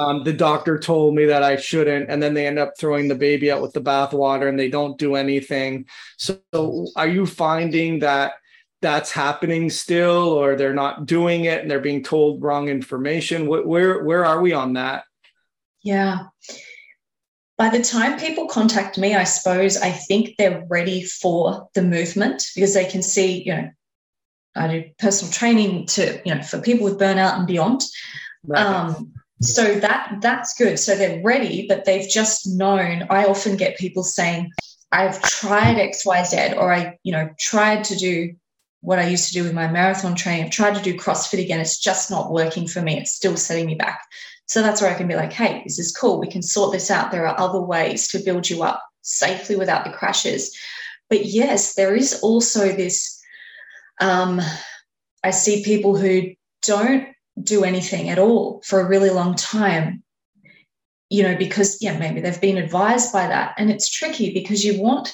um, the doctor told me that I shouldn't, and then they end up throwing the baby out with the bathwater and they don't do anything. So, are you finding that that's happening still, or they're not doing it and they're being told wrong information? Where where are we on that? Yeah. By the time people contact me, I suppose I think they're ready for the movement because they can see, you know, I do personal training to, you know, for people with burnout and beyond. Right. Um, so that that's good. So they're ready but they've just known. I often get people saying i've tried xyz or i you know tried to do what i used to do with my marathon training. I've tried to do crossfit again. It's just not working for me. It's still setting me back. So that's where i can be like hey this is cool. We can sort this out. There are other ways to build you up safely without the crashes. But yes there is also this um, i see people who don't do anything at all for a really long time you know because yeah maybe they've been advised by that. And it's tricky because you want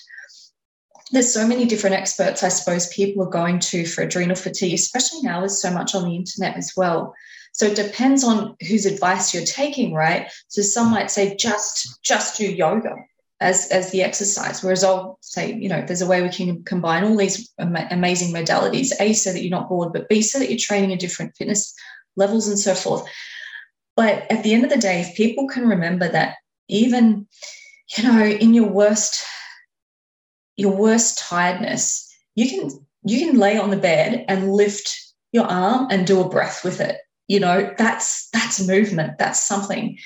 there's so many different experts i suppose people are going to for adrenal fatigue especially now there's so much on the internet as well. So it depends on whose advice you're taking right? So some might say just just do yoga as as the exercise whereas i'll say you know there's a way we can combine all these am- amazing modalities a so that you're not bored but b so that you're training a different fitness levels and so forth. But at the end of the day, if people can remember that even, you know, in your worst, your worst tiredness, you can you can lay on the bed and lift your arm and do a breath with it. You know, that's that's movement. That's something.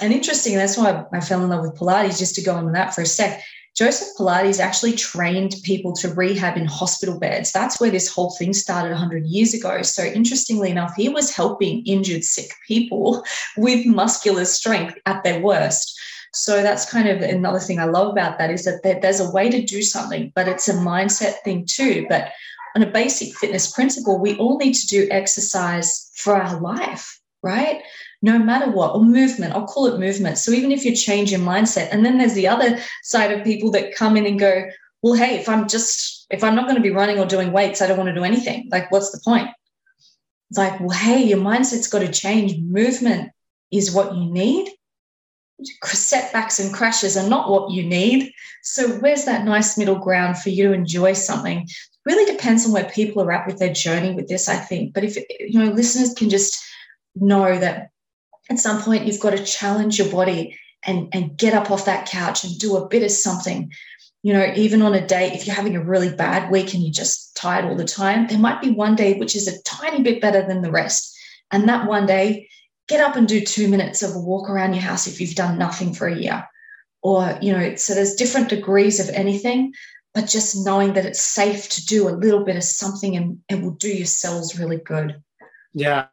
And interesting, that's why I fell in love with Pilates, just to go on that for a sec. Joseph Pilates actually trained people to rehab in hospital beds. That's where this whole thing started 100 years ago. So, interestingly enough, he was helping injured, sick people with muscular strength at their worst. So, that's kind of another thing I love about that is that there's a way to do something, but it's a mindset thing too. But on a basic fitness principle, we all need to do exercise for our life, right? No matter what, or movement. I'll call it movement. So even if you change your mindset, and then there's the other side of people that come in and go, well, hey, if I'm just, if I'm not going to be running or doing weights, I don't want to do anything. Like, what's the point? It's like, well, hey, your mindset's got to change. Movement is what you need. Setbacks and crashes are not what you need. So, where's that nice middle ground for you to enjoy something? Really depends on where people are at with their journey with this, I think. But if you know, listeners can just know that at some point you've got to challenge your body and, and get up off that couch and do a bit of something. You know, even on a day, if you're having a really bad week and you're just tired all the time, there might be one day which is a tiny bit better than the rest. And that one day, get up and do two minutes of a walk around your house if you've done nothing for a year. Or, you know, so there's different degrees of anything, but just knowing that it's safe to do a little bit of something and it will do your cells really good. Yeah,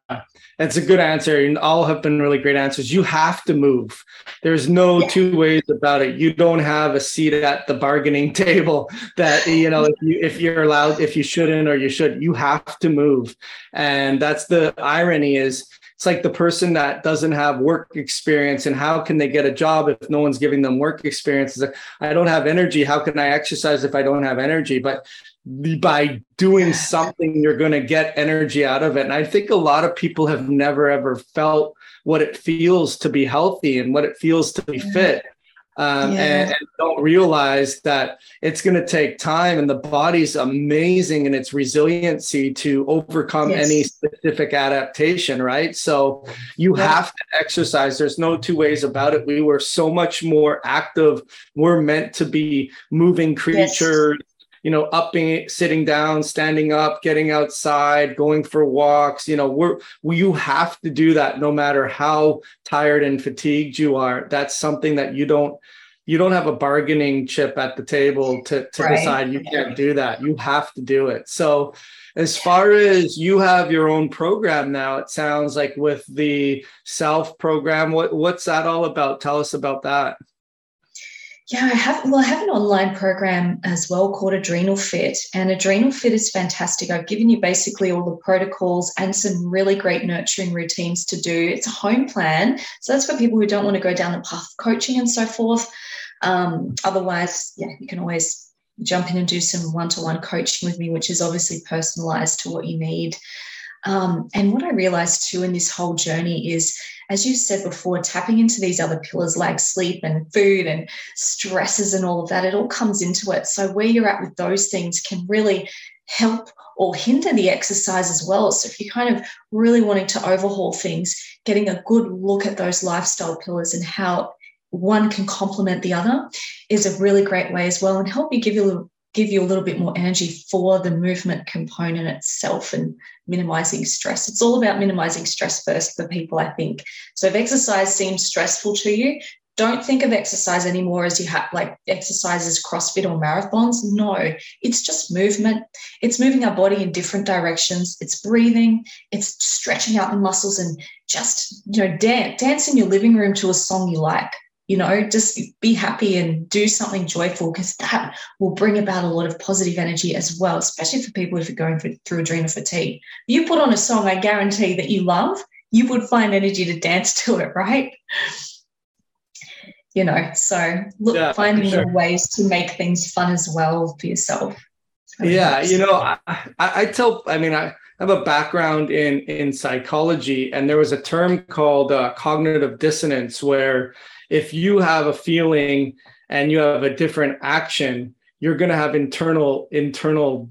that's a good answer. And all have been really great answers. You have to move. There's no two ways about it. You don't have a seat at the bargaining table that, you know, if, you, if you're allowed, if you shouldn't or you should, you have to move. And that's the irony is it's like the person that doesn't have work experience and how can they get a job if no one's giving them work experience? Like, I don't have energy. How can I exercise if I don't have energy? But by doing something you're going to get energy out of it. And i think a lot of people have never ever felt what it feels to be healthy and what it feels to be fit um, yeah. and, and, don't realize that it's going to take time and the body's amazing in its resiliency to overcome yes. any specific adaptation right? So you yeah. have to exercise. There's no two ways about it. We were so much more active. We're meant to be moving creatures you know, upping, sitting down, standing up, getting outside, going for walks. You know, we're you have to do that no matter how tired and fatigued you are. That's something that you don't you don't have a bargaining chip at the table to, to right. decide you can't do that. You have to do it. So as far as you have your own program now, it sounds like with the self program, what what's that all about? Tell us about that. Yeah, I have. Well, I have an online program as well called Adrenal Fit, and Adrenal Fit is fantastic. I've given you basically all the protocols and some really great nurturing routines to do. It's a home plan, so that's for people who don't want to go down the path of coaching and so forth. Um, otherwise, yeah, you can always jump in and do some one-to-one coaching with me, which is obviously personalized to what you need. Um, and what I realized too in this whole journey is, as you said before, tapping into these other pillars like sleep and food and stresses and all of that, it all comes into it. So, where you're at with those things can really help or hinder the exercise as well. So, if you're kind of really wanting to overhaul things, getting a good look at those lifestyle pillars and how one can complement the other is a really great way as well and help you give you give you a little bit more energy for the movement component itself and minimizing stress. It's all about minimizing stress first for people, I think. So if exercise seems stressful to you, don't think of exercise anymore as you have like exercises, CrossFit or marathons. No, it's just movement. It's moving our body in different directions. It's breathing. It's stretching out the muscles and just, you know, dance, dance in your living room to a song you like you know just be happy and do something joyful because that will bring about a lot of positive energy as well especially for people if you're going for, through adrenal fatigue. You put on a song i guarantee that you love you would find energy to dance to it right? You know so look yeah, finding sure. ways to make things fun as well for yourself. Yeah you know I, I tell i mean i have a background in in psychology and there was a term called uh, cognitive dissonance where if you have a feeling and you have a different action, you're going to have internal internal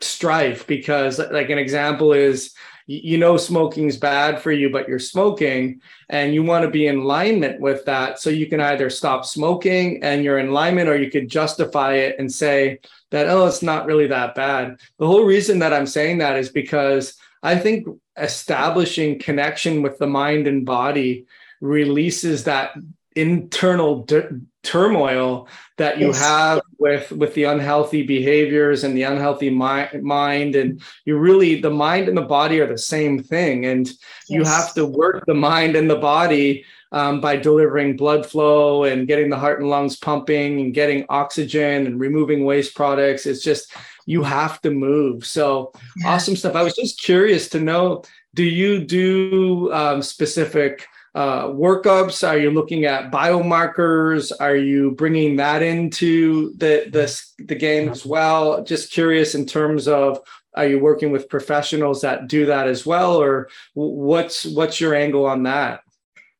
strife because like an example is you know smoking's bad for you but you're smoking and you want to be in alignment with that. So you can either stop smoking and you're in alignment or you could justify it and say that oh it's not really that bad. The whole reason that i'm saying that is because i think establishing connection with the mind and body releases that internal d- turmoil that you yes. have with with the unhealthy behaviors and the unhealthy mi- mind and you really the mind and the body are the same thing and yes. you have to work the mind and the body um, by delivering blood flow and getting the heart and lungs pumping and getting oxygen and removing waste products it's just you have to move so awesome stuff i was just curious to know do you do um, specific uh, workups? Are you looking at biomarkers? Are you bringing that into the, the the game as well? Just curious in terms of are you working with professionals that do that as well, or what's what's your angle on that?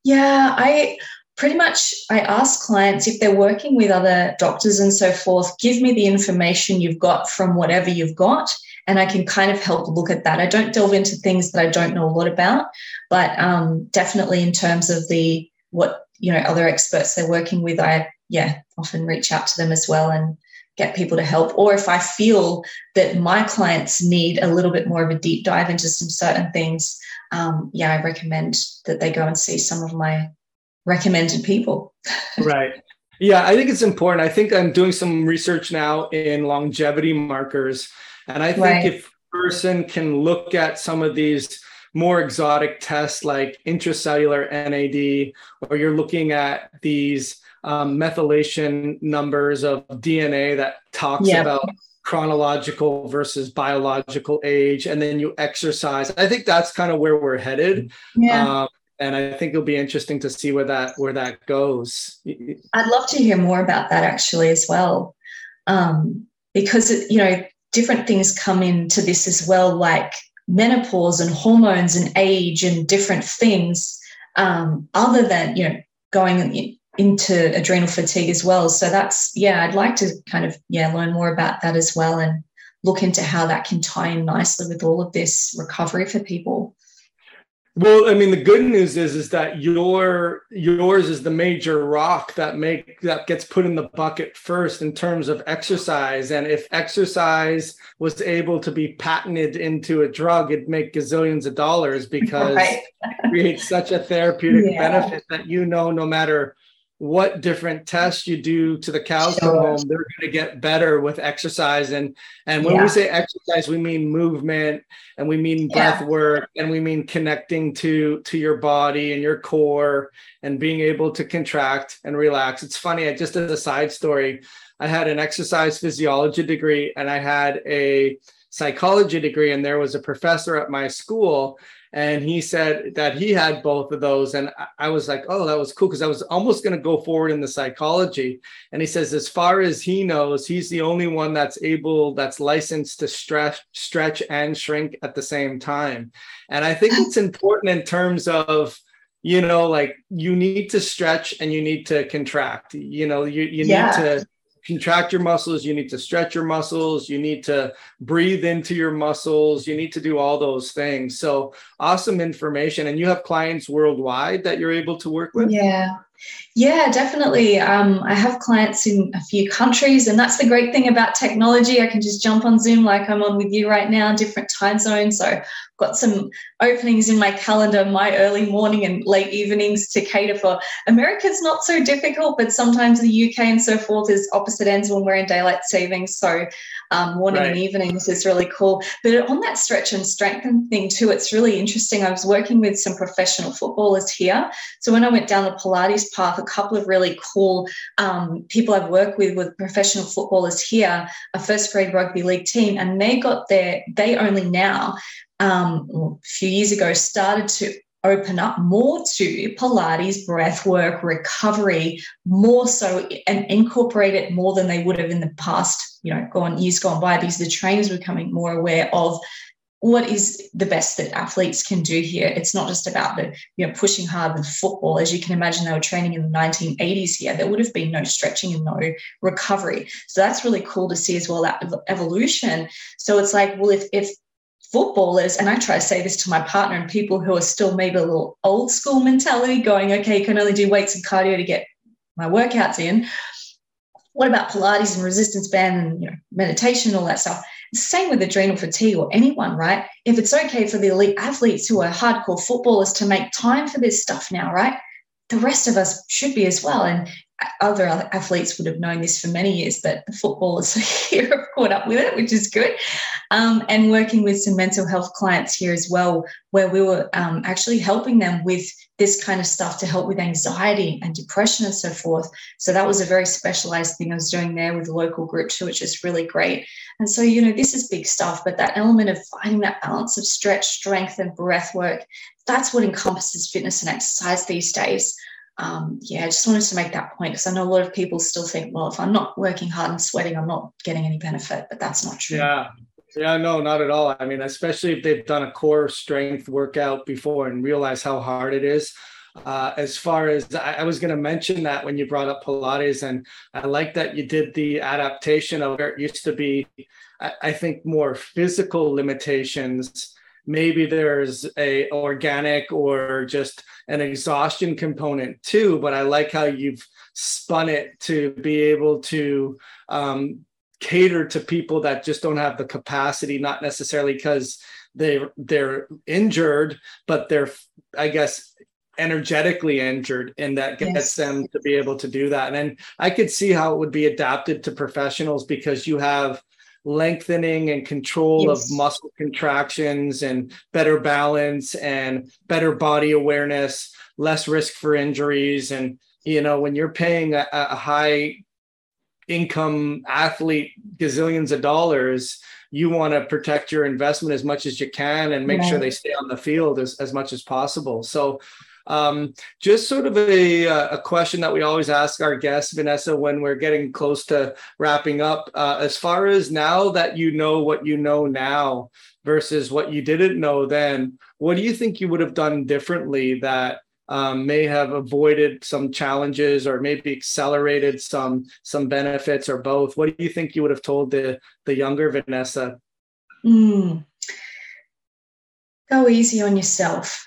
Yeah, I pretty much I ask clients if they're working with other doctors and so forth, give me the information you've got from whatever you've got and I can kind of help look at that. I don't delve into things that I don't know a lot about, but um, definitely in terms of the what you know other experts they're working with, I yeah often reach out to them as well and get people to help. Or if I feel that my clients need a little bit more of a deep dive into some certain things, um, yeah, I recommend that they go and see some of my recommended people. right. Yeah, I think it's important. I think I'm doing some research now in longevity markers and I think right. if a person can look at some of these more exotic tests like intracellular NAD, or you're looking at these um, methylation numbers of DNA that talks yep. about chronological versus biological age, and then you exercise. I think that's kind of where we're headed. Yeah. Um, and I think it'll be interesting to see where that where that goes. I'd love to hear more about that actually as well, um, because it, you know different things come into this as well, like menopause and hormones and age and different things, um, other than, you know, going into adrenal fatigue as well. So that's, yeah, I'd like to kind of, yeah, learn more about that as well and look into how that can tie in nicely with all of this recovery for people. Well, I mean, the good news is is that your yours is the major rock that make that gets put in the bucket first in terms of exercise. And if exercise was able to be patented into a drug, it'd make gazillions of dollars because right. it creates such a therapeutic yeah. benefit that you know no matter what different tests you do to the cows sure. home, they're going to get better with exercise. And and when yeah. we say exercise, we mean movement, and we mean breath yeah. work, and we mean connecting to to your body and your core, and being able to contract and relax. It's funny. I just as a side story, I had an exercise physiology degree, and I had a psychology degree, and there was a professor at my school and he said that he had both of those. And i was like oh that was cool because i was almost going to go forward in the psychology. And he says as far as he knows he's the only one that's able that's licensed to stretch stretch and shrink at the same time. And i think it's important in terms of you know like you need to stretch and you need to contract. You know you, you yeah. need to contract your muscles, you need to stretch your muscles, you need to breathe into your muscles, you need to do all those things. So awesome information. And you have clients worldwide that you're able to work with? Yeah. Yeah, definitely. Um, I have clients in a few countries, and that's the great thing about technology. I can just jump on Zoom like I'm on with you right now, different time zones. So, I've got some openings in my calendar, my early morning and late evenings to cater for. America's not so difficult, but sometimes the UK and so forth is opposite ends when we're in daylight savings. So, um, morning right. and evenings is really cool. But on that stretch and strengthen thing too, it's really interesting. I was working with some professional footballers here. So when I went down the Pilates path, a couple of really cool um, people I've worked with with professional footballers here, a first grade rugby league team, and they got their, they only now um, a few years ago started to open up more to Pilates, breath work, recovery, more so, and incorporate it more than they would have in the past, you know, gone years gone by, because the trainers were becoming more aware of what is the best that athletes can do here. It's not just about the, you know, pushing hard with football. As you can imagine, they were training in the 1980s here. There would have been no stretching and no recovery. So that's really cool to see as well, that evolution. So it's like, well, if if footballers, and I try to say this to my partner and people who are still maybe a little old school mentality, going, okay, you can only do weights and cardio to get my workouts in. What about Pilates and resistance band and you know, meditation and all that stuff? Same with adrenal fatigue or anyone, right? If it's okay for the elite athletes who are hardcore footballers to make time for this stuff now, right? The rest of us should be as well. And other athletes would have known this for many years, but the footballers here have caught up with it, which is good. Um, and working with some mental health clients here as well, where we were um, actually helping them with this kind of stuff to help with anxiety and depression and so forth. So that was a very specialized thing I was doing there with the local group too, which is really great. And so, you know, this is big stuff, but that element of finding that balance of stretch, strength, and breath work, that's what encompasses fitness and exercise these days um, yeah, I just wanted to make that point because I know a lot of people still think, well, if I'm not working hard and sweating, I'm not getting any benefit, but that's not true. Yeah. Yeah, no, not at all. I mean, especially if they've done a core strength workout before and realize how hard it is. Uh, as far as I, I was going to mention that when you brought up Pilates, and I like that you did the adaptation of where it used to be, I, I think, more physical limitations maybe there's a organic or just an exhaustion component too but i like how you've spun it to be able to um, cater to people that just don't have the capacity not necessarily because they they're injured but they're i guess energetically injured and that gets yes. them to be able to do that and then i could see how it would be adapted to professionals because you have lengthening and control yes. of muscle contractions and better balance and better body awareness, less risk for injuries. And, you know, when you're paying a, a high income athlete gazillions of dollars, you want to protect your investment as much as you can and make right. sure they stay on the field as, as much as possible. So um, just sort of a, uh, a question that we always ask our guests, Vanessa, when we're getting close to wrapping up. Uh, as far as now that you know what you know now versus what you didn't know then, what do you think you would have done differently that um, may have avoided some challenges or maybe accelerated some some benefits or both? What do you think you would have told the the younger Vanessa? Mm. Go easy on yourself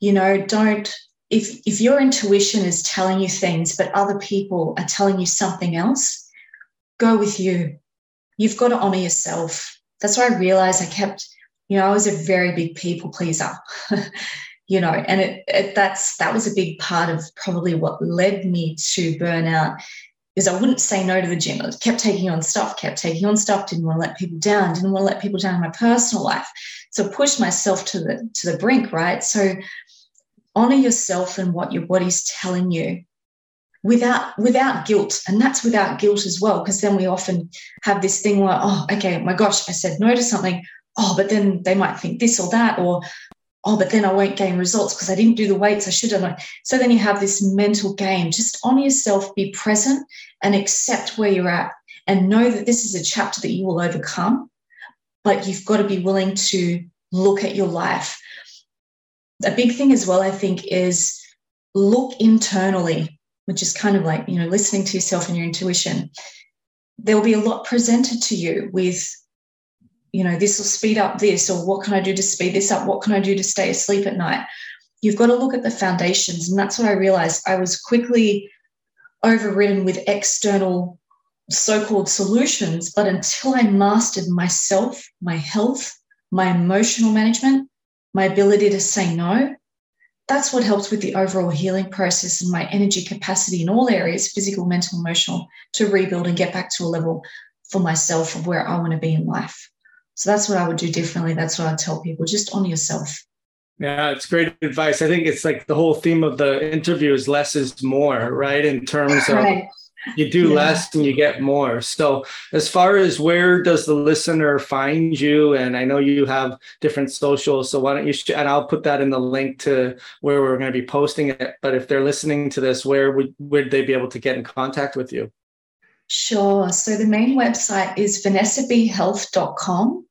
You know, don't if if your intuition is telling you things, but other people are telling you something else, go with you. You've got to honor yourself. That's why I realized I kept, you know, I was a very big people pleaser. you know, and it, it that's that was a big part of probably what led me to burnout is I wouldn't say no to the gym. I kept taking on stuff, kept taking on stuff, didn't want to let people down, didn't want to let people down in my personal life. So pushed myself to the to the brink, right? So honor yourself and what your body's telling you without without guilt. And that's without guilt as well because then we often have this thing where oh okay my gosh i said no to something. Oh but then they might think this or that or oh but then i won't gain results because i didn't do the weights i should have so then you have this mental game. Just honor yourself be present and accept where you're at and know that this is a chapter that you will overcome but you've got to be willing to look at your life a big thing as well, I think, is look internally, which is kind of like, you know, listening to yourself and your intuition. There will be a lot presented to you with, you know, this will speed up this, or what can I do to speed this up? What can I do to stay asleep at night? You've got to look at the foundations. And that's what I realized. I was quickly overridden with external so called solutions. But until I mastered myself, my health, my emotional management, my ability to say no, that's what helps with the overall healing process and my energy capacity in all areas physical, mental, emotional to rebuild and get back to a level for myself of where I want to be in life. So that's what I would do differently. That's what I tell people just honor yourself. Yeah, it's great advice. I think it's like the whole theme of the interview is less is more, right? In terms of right you do yeah. less and you get more. So as far as where does the listener find you? And i know you have different socials so why don't you sh- and i'll put that in the link to where we're going to be posting it. But if they're listening to this where would would they be able to get in contact with you? Sure. So the main website is vanessabhealth.com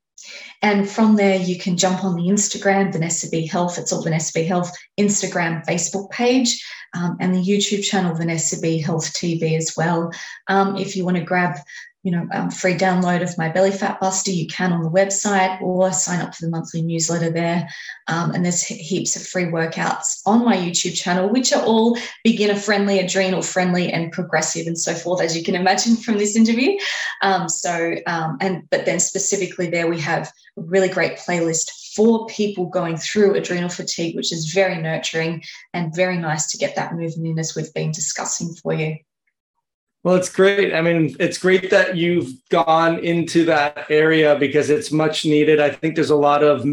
and from there, you can jump on the Instagram, Vanessa B Health. It's all Vanessa B Health Instagram, Facebook page, um, and the YouTube channel, Vanessa B Health TV as well. Um, if you want to grab you know, um, free download of my belly fat buster, you can on the website or sign up for the monthly newsletter there. Um, and there's heaps of free workouts on my YouTube channel, which are all beginner friendly, adrenal friendly, and progressive, and so forth, as you can imagine from this interview. Um, so, um, and but then specifically there we have a really great playlist for people going through adrenal fatigue, which is very nurturing and very nice to get that movement in as we've been discussing for you. Well, it's great. I mean, it's great that you've gone into that area because it's much needed. I think there's a lot of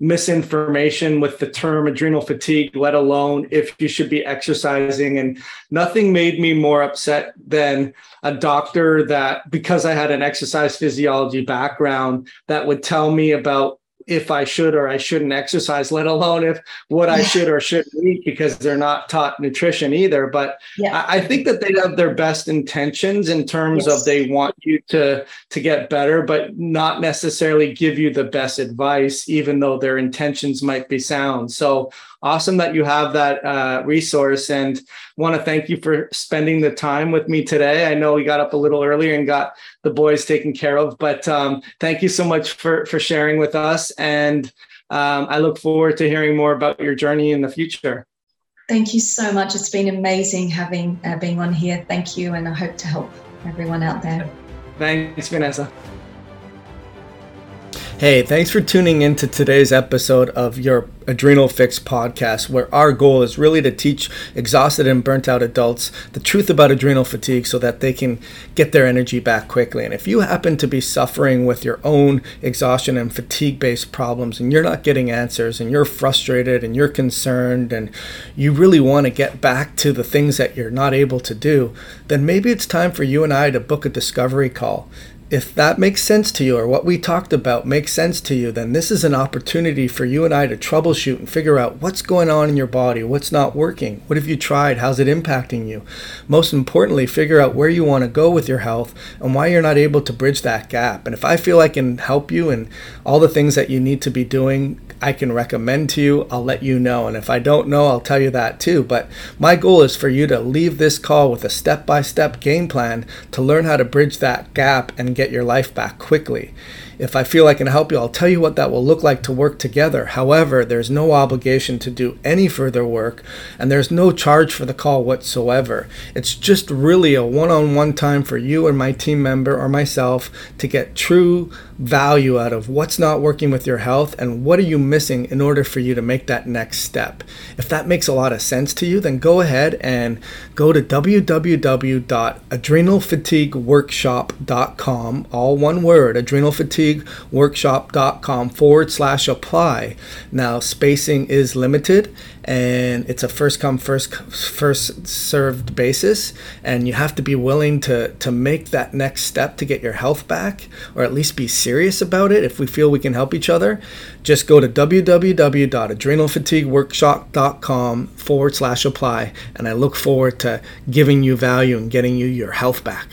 misinformation with the term adrenal fatigue, let alone if you should be exercising. And nothing made me more upset than a doctor that, because I had an exercise physiology background, that would tell me about if I should or I shouldn't exercise, let alone if what I should or shouldn't eat because they're not taught nutrition either. But yeah. I, I, think that they have their best intentions in terms yes. of they want you to to get better, but not necessarily give you the best advice, even though their intentions might be sound. So awesome that you have that uh, resource and want to thank you for spending the time with me today. I know we got up a little earlier and got the boys taken care of, but um, thank you so much for, for sharing with us. And um, I look forward to hearing more about your journey in the future. Thank you so much. It's been amazing having uh, being on here. Thank you, and I hope to help everyone out there. Thanks, Vanessa. Hey, thanks for tuning in to today's episode of your Adrenal Fix podcast, where our goal is really to teach exhausted and burnt out adults the truth about adrenal fatigue so that they can get their energy back quickly. And if you happen to be suffering with your own exhaustion and fatigue based problems and you're not getting answers and you're frustrated and you're concerned and you really want to get back to the things that you're not able to do, then maybe it's time for you and I to book a discovery call if that makes sense to you or what we talked about makes sense to you, then this is an opportunity for you and I to troubleshoot and figure out what's going on in your body, what's not working, what have you tried, how's it impacting you. Most importantly, figure out where you want to go with your health and why you're not able to bridge that gap. And if I feel I can help you and all the things that you need to be doing, I can recommend to you, I'll let you know. And if I don't know, I'll tell you that too. But my goal is for you to leave this call with a step by step game plan to learn how to bridge that gap and get your life back quickly. If I feel I can help you, I'll tell you what that will look like to work together. However, there's no obligation to do any further work, and there's no charge for the call whatsoever. It's just really a one on one time for you and my team member or myself to get true value out of what's not working with your health and what are you missing in order for you to make that next step. If that makes a lot of sense to you, then go ahead and go to www.adrenalfatigueworkshop.com, all one word, adrenalfatigueworkshop.com forward slash apply. Now, spacing is limited and it's a first come first first served basis and you have to be willing to to make that next step to get your health back or at least be serious about it if we feel we can help each other just go to www.adrenalfatigueworkshop.com forward slash apply and i look forward to giving you value and getting you your health back